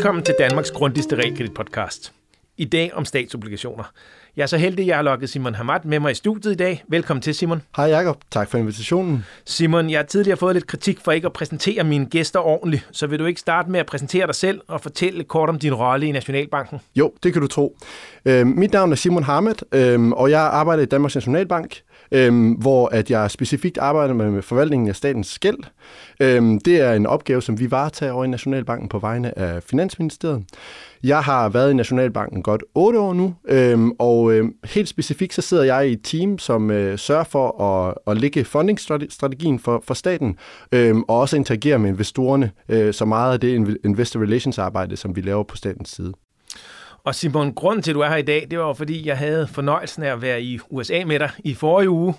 Velkommen til Danmarks grundigste realkreditpodcast. I dag om statsobligationer. Jeg er så heldig, at jeg har lukket Simon Hamad med mig i studiet i dag. Velkommen til, Simon. Hej Jacob. Tak for invitationen. Simon, jeg har tidligere fået lidt kritik for ikke at præsentere mine gæster ordentligt, så vil du ikke starte med at præsentere dig selv og fortælle kort om din rolle i Nationalbanken? Jo, det kan du tro. Øh, mit navn er Simon Hamad, øh, og jeg arbejder i Danmarks Nationalbank øhm, hvor at jeg specifikt arbejder med forvaltningen af statens gæld. Øhm, det er en opgave, som vi varetager over i Nationalbanken på vegne af Finansministeriet. Jeg har været i Nationalbanken godt otte år nu, øhm, og øhm, helt specifikt så sidder jeg i et team, som øh, sørger for at, at lægge fundingstrategien for, for staten, øhm, og også interagere med investorerne, øh, så meget af det investor relations arbejde, som vi laver på statens side. Og Simon, grunden til, at du er her i dag, det var fordi, jeg havde fornøjelsen af at være i USA med dig i forrige uge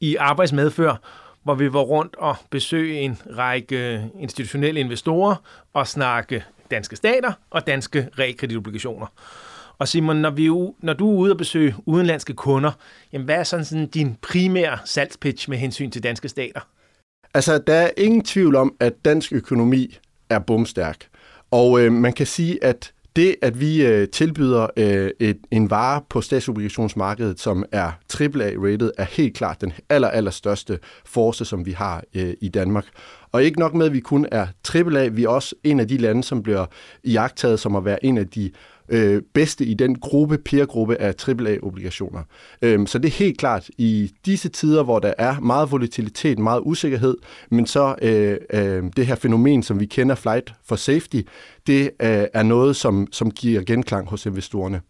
i arbejdsmedfør, hvor vi var rundt og besøge en række institutionelle investorer og snakke danske stater og danske realkreditobligationer. Og Simon, når, vi, når du er ude og besøge udenlandske kunder, jamen hvad er sådan, sådan din primære salgspitch med hensyn til danske stater? Altså, der er ingen tvivl om, at dansk økonomi er bumstærk. Og øh, man kan sige, at det, at vi øh, tilbyder øh, et, en vare på statsobligationsmarkedet, som er AAA-rated, er helt klart den aller, aller største force, som vi har øh, i Danmark. Og ikke nok med, at vi kun er AAA, vi er også en af de lande, som bliver jagtet som at være en af de øh, bedste i den gruppe, peer-gruppe af AAA-obligationer. Øhm, så det er helt klart i disse tider, hvor der er meget volatilitet, meget usikkerhed, men så øh, øh, det her fænomen, som vi kender, flight for safety, det øh, er noget, som, som giver genklang hos investorerne.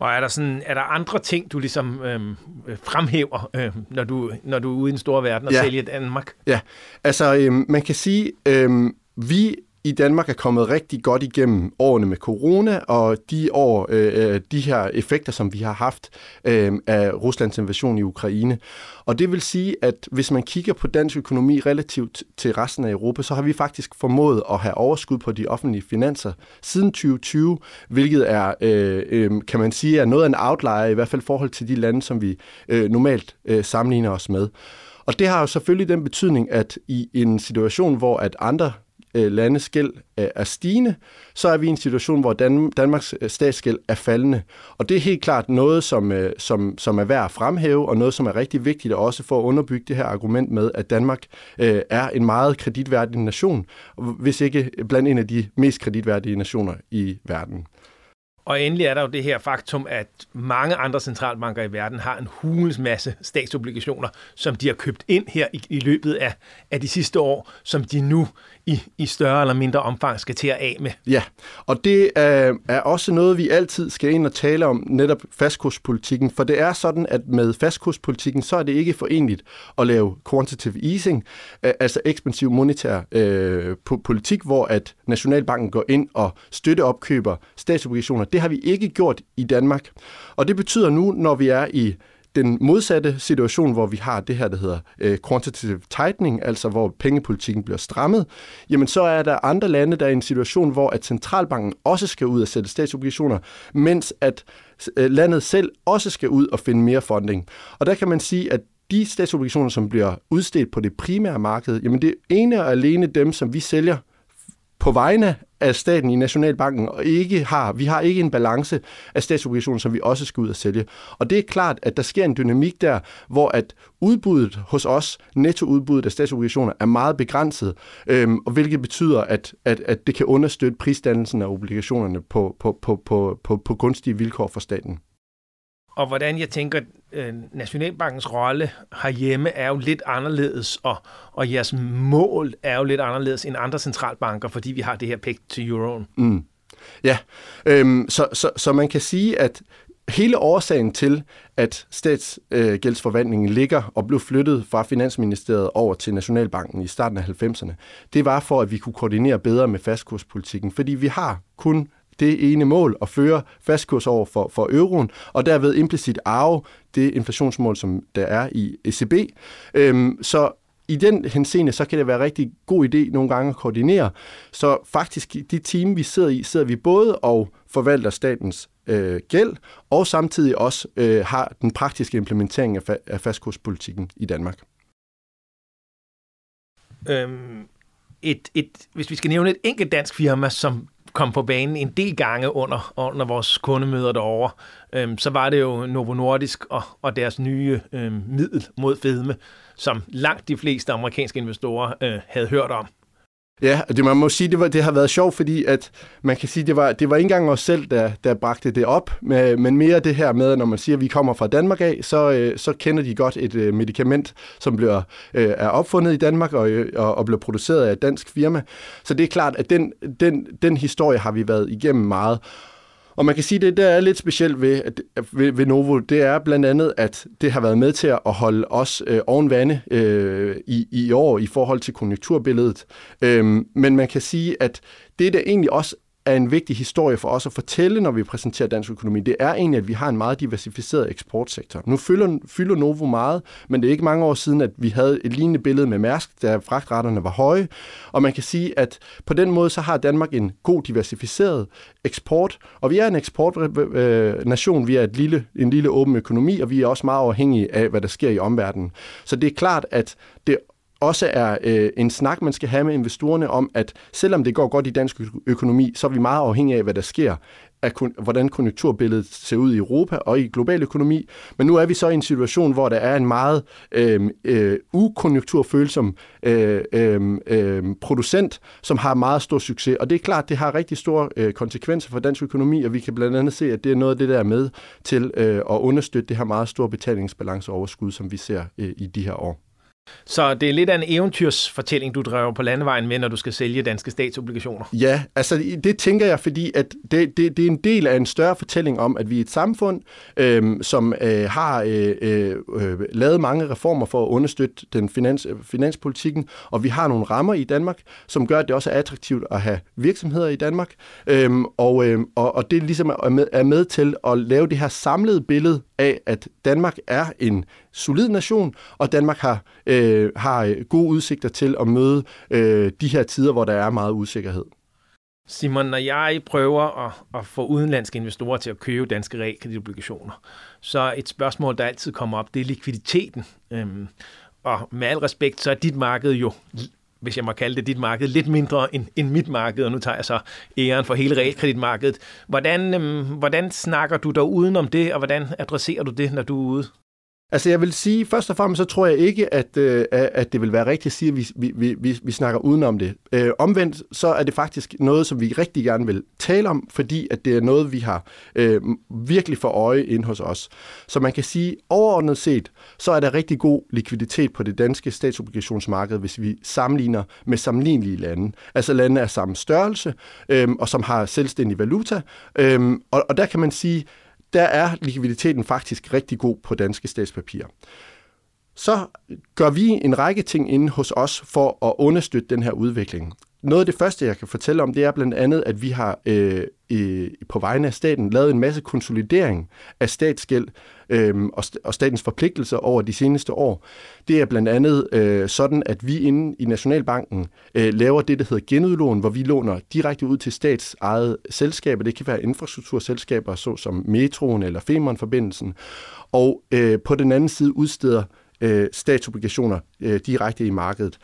Og er der, sådan, er der andre ting, du ligesom øhm, fremhæver, øhm, når, du, når du er ude i den store verden og ja. sælger Danmark? Ja, altså øhm, man kan sige, øhm, vi i Danmark er kommet rigtig godt igennem årene med corona, og de år, øh, øh, de her effekter, som vi har haft øh, af Ruslands invasion i Ukraine. Og det vil sige, at hvis man kigger på dansk økonomi relativt til resten af Europa, så har vi faktisk formået at have overskud på de offentlige finanser siden 2020, hvilket er, øh, øh, kan man sige, er noget af en outlier, i hvert fald i forhold til de lande, som vi øh, normalt øh, sammenligner os med. Og det har jo selvfølgelig den betydning, at i en situation, hvor at andre øh, landes gæld øh, er stigende, så er vi i en situation, hvor Dan- Danmarks øh, statsgæld er faldende. Og det er helt klart noget, som, øh, som, som er værd at fremhæve, og noget, som er rigtig vigtigt også for at underbygge det her argument med, at Danmark øh, er en meget kreditværdig nation, hvis ikke blandt en af de mest kreditværdige nationer i verden. Og endelig er der jo det her faktum, at mange andre centralbanker i verden har en hulens masse statsobligationer, som de har købt ind her i, i løbet af, af de sidste år, som de nu i, i større eller mindre omfang skal til at af med. Ja, og det er, er også noget, vi altid skal ind og tale om, netop fastkurspolitikken, for det er sådan, at med fastkurspolitikken, så er det ikke forenligt at lave quantitative easing, altså ekspansiv monetær øh, politik, hvor at Nationalbanken går ind og støtteopkøber statsobligationer. Det har vi ikke gjort i Danmark. Og det betyder nu, når vi er i den modsatte situation, hvor vi har det her, der hedder øh, quantitative tightening, altså hvor pengepolitikken bliver strammet, jamen så er der andre lande, der er i en situation, hvor at centralbanken også skal ud og sætte statsobligationer, mens at øh, landet selv også skal ud og finde mere funding. Og der kan man sige, at de statsobligationer, som bliver udstedt på det primære marked, jamen det er ene og alene dem, som vi sælger på vegne af staten i Nationalbanken, og ikke har, vi har ikke en balance af statsobligationer, som vi også skal ud og sælge. Og det er klart, at der sker en dynamik der, hvor at udbuddet hos os, nettoudbuddet af statsobligationer, er meget begrænset, øhm, og hvilket betyder, at, at, at det kan understøtte prisdannelsen af obligationerne på, på, på, på, på, på gunstige vilkår for staten og hvordan jeg tænker, øh, Nationalbankens rolle herhjemme er jo lidt anderledes, og, og jeres mål er jo lidt anderledes end andre centralbanker, fordi vi har det her pægt til euroen. Mm. Ja, øhm, så, så, så man kan sige, at hele årsagen til, at statsgældsforvandlingen øh, ligger og blev flyttet fra Finansministeriet over til Nationalbanken i starten af 90'erne, det var for, at vi kunne koordinere bedre med fastkurspolitikken, fordi vi har kun det ene mål at føre fastkurs over for, for euroen, og derved implicit arve det inflationsmål, som der er i ECB. Øhm, så i den henseende, så kan det være en rigtig god idé nogle gange at koordinere. Så faktisk de team, vi sidder i, sidder vi både og forvalter statens øh, gæld, og samtidig også øh, har den praktiske implementering af, fa- af fastkurspolitikken i Danmark. Øhm, et, et, hvis vi skal nævne et enkelt dansk firma, som kom på banen en del gange under, under vores kundemøder derovre, øhm, så var det jo Novo Nordisk og, og deres nye øhm, middel mod fedme, som langt de fleste amerikanske investorer øh, havde hørt om. Ja, det, man må sige, det, var, det har været sjovt, fordi at man kan sige, det var, det var ikke engang os selv, der, der bragte det op, men mere det her med, at når man siger, at vi kommer fra Danmark af, så, øh, så kender de godt et øh, medicament, som bliver, øh, er opfundet i Danmark og, øh, og, og bliver produceret af et dansk firma. Så det er klart, at den, den, den historie har vi været igennem meget. Og man kan sige, at det der er lidt specielt ved, at, ved, ved Novo, det er blandt andet, at det har været med til at holde os øh, oven vande øh, i, i år i forhold til konjunkturbilledet. Øhm, men man kan sige, at det, der egentlig også er en vigtig historie for os at fortælle, når vi præsenterer dansk økonomi, det er egentlig, at vi har en meget diversificeret eksportsektor. Nu fylder, fylder Novo meget, men det er ikke mange år siden, at vi havde et lignende billede med Mærsk, da fragtretterne var høje. Og man kan sige, at på den måde, så har Danmark en god diversificeret eksport, og vi er en eksportnation, øh, øh, vi er et lille, en lille åben økonomi, og vi er også meget afhængige af, hvad der sker i omverdenen. Så det er klart, at det også er øh, en snak, man skal have med investorerne om, at selvom det går godt i dansk økonomi, så er vi meget afhængige af, hvad der sker af hvordan konjunkturbilledet ser ud i Europa og i global økonomi. Men nu er vi så i en situation, hvor der er en meget øh, øh, ukonjunkturfølsom øh, øh, øh, producent, som har meget stor succes. Og det er klart, det har rigtig store øh, konsekvenser for dansk økonomi, og vi kan blandt andet se, at det er noget af det, der er med til øh, at understøtte det her meget store betalingsbalanceoverskud, som vi ser øh, i de her år. Så det er lidt af en eventyrsfortælling, du driver på landevejen med, når du skal sælge danske statsobligationer. Ja, altså det tænker jeg, fordi at det, det, det er en del af en større fortælling om, at vi er et samfund, øh, som øh, har øh, øh, øh, lavet mange reformer for at understøtte den finans, finanspolitikken, og vi har nogle rammer i Danmark, som gør, at det også er attraktivt at have virksomheder i Danmark, øh, og, øh, og, og det ligesom er med, er med til at lave det her samlede billede af, at Danmark er en solid nation, og Danmark har, øh, har øh, gode udsigter til at møde øh, de her tider, hvor der er meget usikkerhed. Simon, når jeg prøver at, at få udenlandske investorer til at købe danske realkreditobligationer, så et spørgsmål, der altid kommer op, det er likviditeten. Øhm, og med al respekt, så er dit marked jo hvis jeg må kalde det dit marked, lidt mindre end, end mit marked, og nu tager jeg så æren for hele realkreditmarkedet. Hvordan, øhm, hvordan snakker du der udenom det, og hvordan adresserer du det, når du er ude? Altså jeg vil sige, først og fremmest så tror jeg ikke, at, øh, at det vil være rigtigt at sige, at vi, vi, vi, vi snakker udenom det. Øh, omvendt så er det faktisk noget, som vi rigtig gerne vil tale om, fordi at det er noget, vi har øh, virkelig for øje ind hos os. Så man kan sige, overordnet set, så er der rigtig god likviditet på det danske statsobligationsmarked, hvis vi sammenligner med sammenlignelige lande. Altså lande af samme størrelse, øh, og som har selvstændig valuta. Øh, og, og der kan man sige, der er likviditeten faktisk rigtig god på danske statspapirer. Så gør vi en række ting inde hos os for at understøtte den her udvikling. Noget af det første, jeg kan fortælle om, det er blandt andet, at vi har øh, øh, på vegne af staten lavet en masse konsolidering af statsgæld øh, og, og statens forpligtelser over de seneste år. Det er blandt andet øh, sådan, at vi inde i Nationalbanken øh, laver det, der hedder genudlån, hvor vi låner direkte ud til statsejede selskaber. Det kan være infrastrukturselskaber, såsom Metroen eller Femern-forbindelsen. Og øh, på den anden side udsteder øh, statsobligationer øh, direkte i markedet.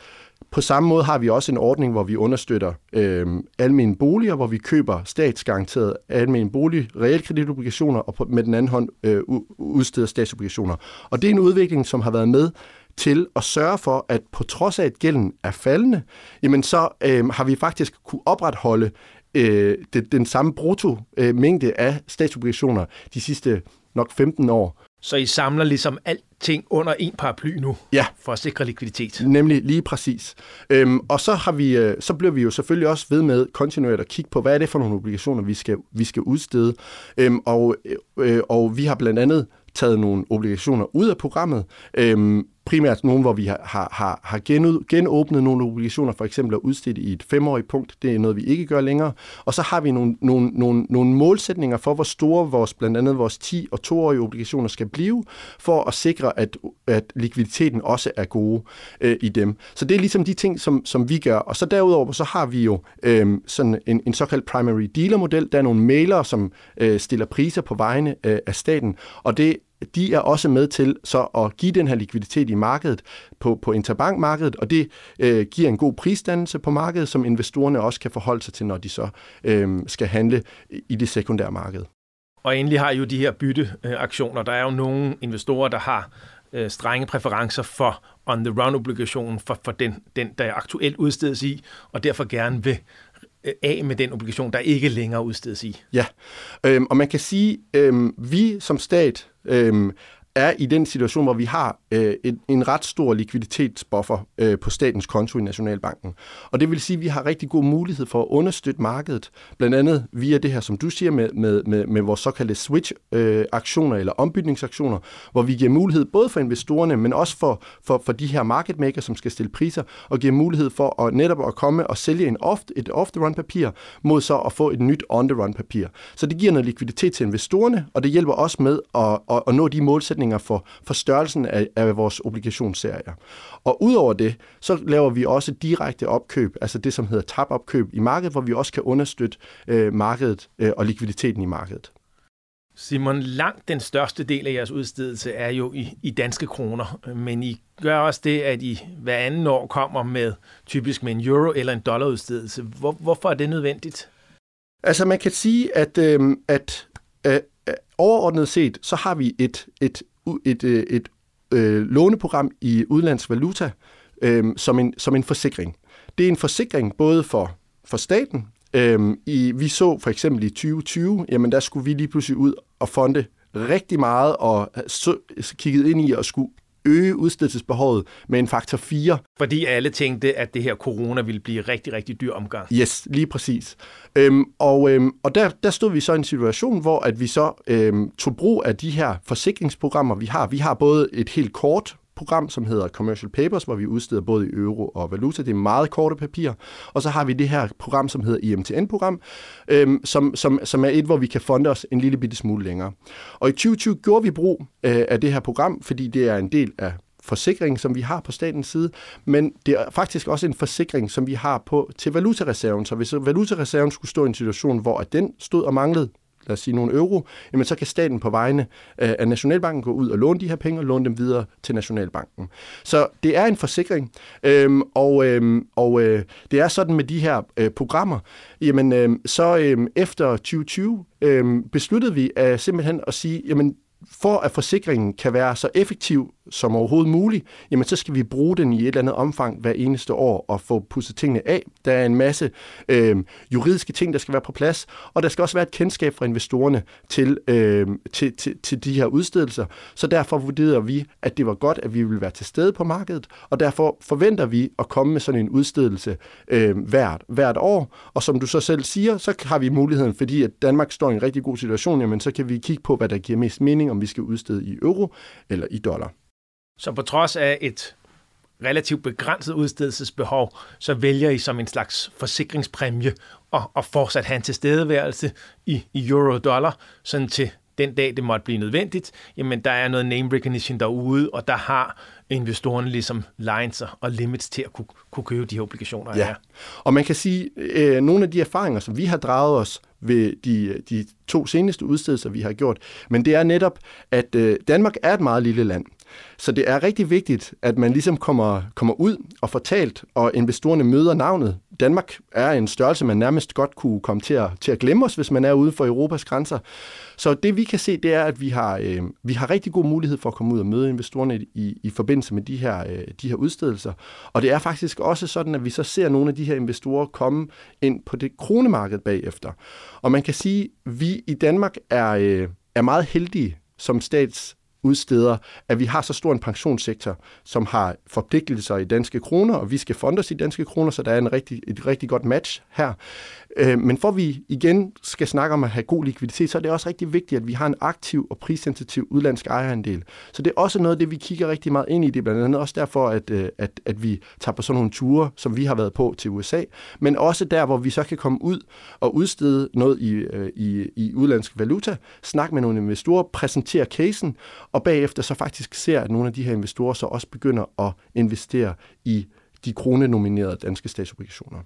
På samme måde har vi også en ordning, hvor vi understøtter øh, almene boliger, hvor vi køber statsgaranteret almene bolig, realkreditobligationer, og på, med den anden hånd øh, udsteder statsobligationer. Og det er en udvikling, som har været med til at sørge for, at på trods af, at gælden er faldende, jamen så øh, har vi faktisk kunne opretholde øh, den, den samme brutto øh, mængde af statsobligationer de sidste nok 15 år. Så I samler ligesom alting under en paraply nu, ja. for at sikre likviditet? Nemlig lige præcis. Øhm, og så, har vi, øh, så bliver vi jo selvfølgelig også ved med kontinuerligt at kigge på, hvad er det for nogle obligationer, vi skal, vi skal udstede. Øhm, og, øh, og vi har blandt andet taget nogle obligationer ud af programmet. Øhm, primært nogle, hvor vi har, har, har genåbnet nogle obligationer, for eksempel at udstede i et femårigt punkt. Det er noget, vi ikke gør længere. Og så har vi nogle, nogle, nogle, nogle målsætninger for, hvor store vores, blandt andet vores 10- og 2-årige obligationer skal blive, for at sikre, at, at likviditeten også er gode øh, i dem. Så det er ligesom de ting, som, som vi gør. Og så derudover, så har vi jo øh, sådan en, en såkaldt primary dealer model. Der er nogle mailere, som øh, stiller priser på vegne øh, af staten, og det de er også med til så at give den her likviditet i markedet på, på interbankmarkedet, og det øh, giver en god prisdannelse på markedet, som investorerne også kan forholde sig til, når de så øh, skal handle i det sekundære marked. Og endelig har I jo de her bytteaktioner. Der er jo nogle investorer, der har øh, strenge præferencer for on-the-run-obligationen, for, for den, den, der aktuelt udstedes i, og derfor gerne vil af med den obligation, der ikke længere udstedes i. Ja, øhm, og man kan sige, øhm, vi som stat øhm, er i den situation, hvor vi har øh, en, en ret stor likviditetsbuffer øh, på statens konto i Nationalbanken. Og det vil sige, at vi har rigtig god mulighed for at understøtte markedet, blandt andet via det her, som du siger, med, med, med, med vores såkaldte switch-aktioner øh, eller ombytningsaktioner, hvor vi giver mulighed både for investorerne, men også for, for, for de her market makers, som skal stille priser, og giver mulighed for at netop at komme og sælge en off, et off-the-run-papir, mod så at få et nyt on-the-run-papir. Så det giver noget likviditet til investorerne, og det hjælper også med at, at, at nå de målsætninger, forventninger for, for størrelsen af, af vores obligationsserier. Og udover det, så laver vi også direkte opkøb, altså det, som hedder tabopkøb i markedet, hvor vi også kan understøtte øh, markedet øh, og likviditeten i markedet. Simon, langt den største del af jeres udstedelse er jo i, i danske kroner, men I gør også det, at I hver anden år kommer med typisk med en euro eller en dollarudstedelse. Hvor, hvorfor er det nødvendigt? Altså man kan sige, at, øh, at øh, overordnet set, så har vi et, et et, øh, et, et øh, låneprogram i udlandsk valuta øh, som, en, som en forsikring. Det er en forsikring både for, for staten. Øh, i, vi så for eksempel i 2020, jamen der skulle vi lige pludselig ud og fonde rigtig meget og øh, så, kiggede ind i at skulle øge udstedelsesbehovet med en faktor 4. Fordi alle tænkte, at det her corona ville blive rigtig, rigtig dyr omgang. Yes, lige præcis. Øhm, og øhm, og der, der stod vi så i en situation, hvor at vi så øhm, tog brug af de her forsikringsprogrammer, vi har. Vi har både et helt kort program, som hedder Commercial Papers, hvor vi udsteder både i euro og valuta. Det er meget korte papirer. Og så har vi det her program, som hedder IMTN-program, øhm, som, som, som er et, hvor vi kan fonde os en lille bitte smule længere. Og i 2020 gjorde vi brug øh, af det her program, fordi det er en del af forsikring, som vi har på statens side, men det er faktisk også en forsikring, som vi har på til valutareserven. Så hvis valutareserven skulle stå i en situation, hvor at den stod og manglede lad os sige nogle euro, jamen så kan staten på vegne af Nationalbanken gå ud og låne de her penge og låne dem videre til Nationalbanken. Så det er en forsikring, øhm, og, øhm, og øh, det er sådan med de her øh, programmer, jamen øh, så øh, efter 2020 øh, besluttede vi at simpelthen at sige, jamen for at forsikringen kan være så effektiv som overhovedet muligt, jamen så skal vi bruge den i et eller andet omfang hver eneste år og få pusset tingene af. Der er en masse øh, juridiske ting, der skal være på plads, og der skal også være et kendskab fra investorerne til, øh, til, til, til de her udstedelser. Så derfor vurderede vi, at det var godt, at vi ville være til stede på markedet, og derfor forventer vi at komme med sådan en udstedelse øh, hvert, hvert år. Og som du så selv siger, så har vi muligheden, fordi at Danmark står i en rigtig god situation, jamen så kan vi kigge på, hvad der giver mest mening, om vi skal udstede i euro eller i dollar. Så på trods af et relativt begrænset udstedelsesbehov, så vælger I som en slags forsikringspræmie at, at fortsat have en tilstedeværelse i, i euro-dollar, sådan til den dag, det måtte blive nødvendigt, jamen der er noget name recognition derude, og der har investorerne ligesom lines og limits til at kunne, kunne købe de her obligationer. Ja, og man kan sige, øh, nogle af de erfaringer, som vi har draget os ved de, de to seneste udstedelser, vi har gjort, men det er netop, at øh, Danmark er et meget lille land. Så det er rigtig vigtigt, at man ligesom kommer, kommer ud og fortalt, og investorerne møder navnet. Danmark er en størrelse, man nærmest godt kunne komme til at, til at glemme os, hvis man er uden for Europas grænser. Så det vi kan se, det er, at vi har, øh, vi har rigtig god mulighed for at komme ud og møde investorerne i, i forbindelse med de her, øh, de her udstedelser. Og det er faktisk også sådan, at vi så ser nogle af de her investorer komme ind på det kronemarked bagefter. Og man kan sige, at vi i Danmark er, øh, er meget heldige som stats udsteder, at vi har så stor en pensionssektor, som har forpligtelser i danske kroner, og vi skal fonde os i danske kroner, så der er en rigtig, et rigtig godt match her. Øh, men for vi igen skal snakke om at have god likviditet, så er det også rigtig vigtigt, at vi har en aktiv og prissensitiv udlandsk ejerandel. Så det er også noget af det, vi kigger rigtig meget ind i. Det er blandt andet også derfor, at, øh, at, at vi tager på sådan nogle ture, som vi har været på til USA, men også der, hvor vi så kan komme ud og udstede noget i, øh, i, i udlandsk valuta, snakke med nogle investorer, præsentere casen, og bagefter så faktisk ser, at nogle af de her investorer så også begynder at investere i de kronenominerede danske statsobligationer.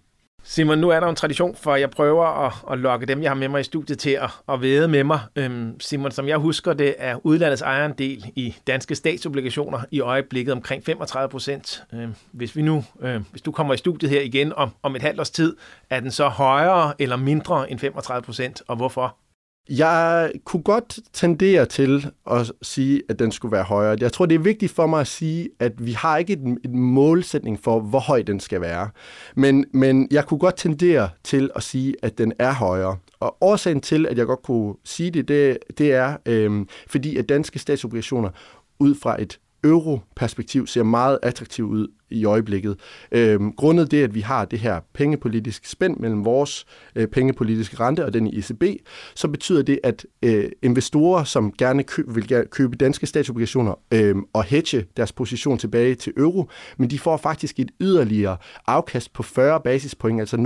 Simon, nu er der en tradition for, at jeg prøver at, at lokke dem, jeg har med mig i studiet, til at, at væde med mig. Øhm, Simon, som jeg husker det, er udlandets ejerandel i danske statsobligationer i øjeblikket omkring 35 procent. Øhm, hvis, vi nu, øh, hvis du kommer i studiet her igen om, om et halvt års tid, er den så højere eller mindre end 35 procent, og hvorfor? Jeg kunne godt tendere til at sige, at den skulle være højere. Jeg tror, det er vigtigt for mig at sige, at vi har ikke et, et målsætning for, hvor høj den skal være. Men, men jeg kunne godt tendere til at sige, at den er højere. Og årsagen til, at jeg godt kunne sige det, det, det er, øhm, fordi at danske statsobligationer ud fra et europerspektiv ser meget attraktiv ud i øjeblikket. Øhm, grundet det, at vi har det her pengepolitiske spænd mellem vores øh, pengepolitiske rente og den i ECB, så betyder det, at øh, investorer, som gerne kø- vil købe danske statsobligationer øh, og hedge deres position tilbage til euro, men de får faktisk et yderligere afkast på 40 basispoint, altså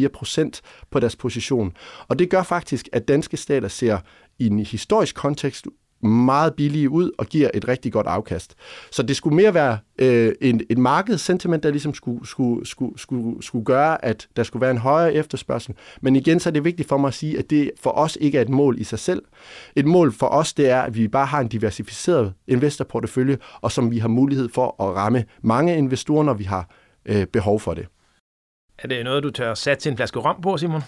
0,4 procent på deres position. Og det gør faktisk, at danske stater ser i en historisk kontekst meget billige ud og giver et rigtig godt afkast. Så det skulle mere være øh, en, et markedssentiment, der ligesom skulle, skulle, skulle, skulle, skulle gøre, at der skulle være en højere efterspørgsel. Men igen, så er det vigtigt for mig at sige, at det for os ikke er et mål i sig selv. Et mål for os, det er, at vi bare har en diversificeret investorportefølje, og som vi har mulighed for at ramme mange investorer, når vi har øh, behov for det. Er det noget, du tør sætte til en flaske rom på, Simon?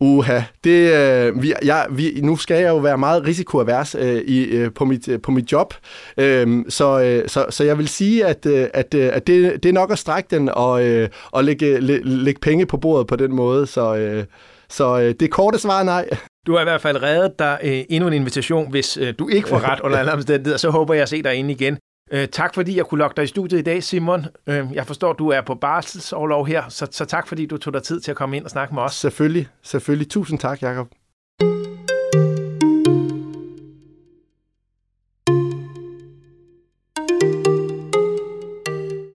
Uha, det, øh, vi, jeg, vi, nu skal jeg jo være meget risikoavers øh, i, øh, på, mit, øh, på mit job, øh, så, øh, så, så jeg vil sige, at, øh, at, øh, at det, det er nok at strække den og, øh, og lægge, læ, lægge penge på bordet på den måde, så, øh, så øh, det korte svar er nej. Du har i hvert fald reddet dig øh, endnu en invitation, hvis øh, du ikke får ret under alle omstændigheder, så håber jeg at se dig ind igen. Øh, tak fordi jeg kunne lokke dig i studiet i dag, Simon. Øh, jeg forstår, du er på barselsoverlov her, så, så tak fordi du tog dig tid til at komme ind og snakke med os. Selvfølgelig, selvfølgelig. Tusind tak, Jacob.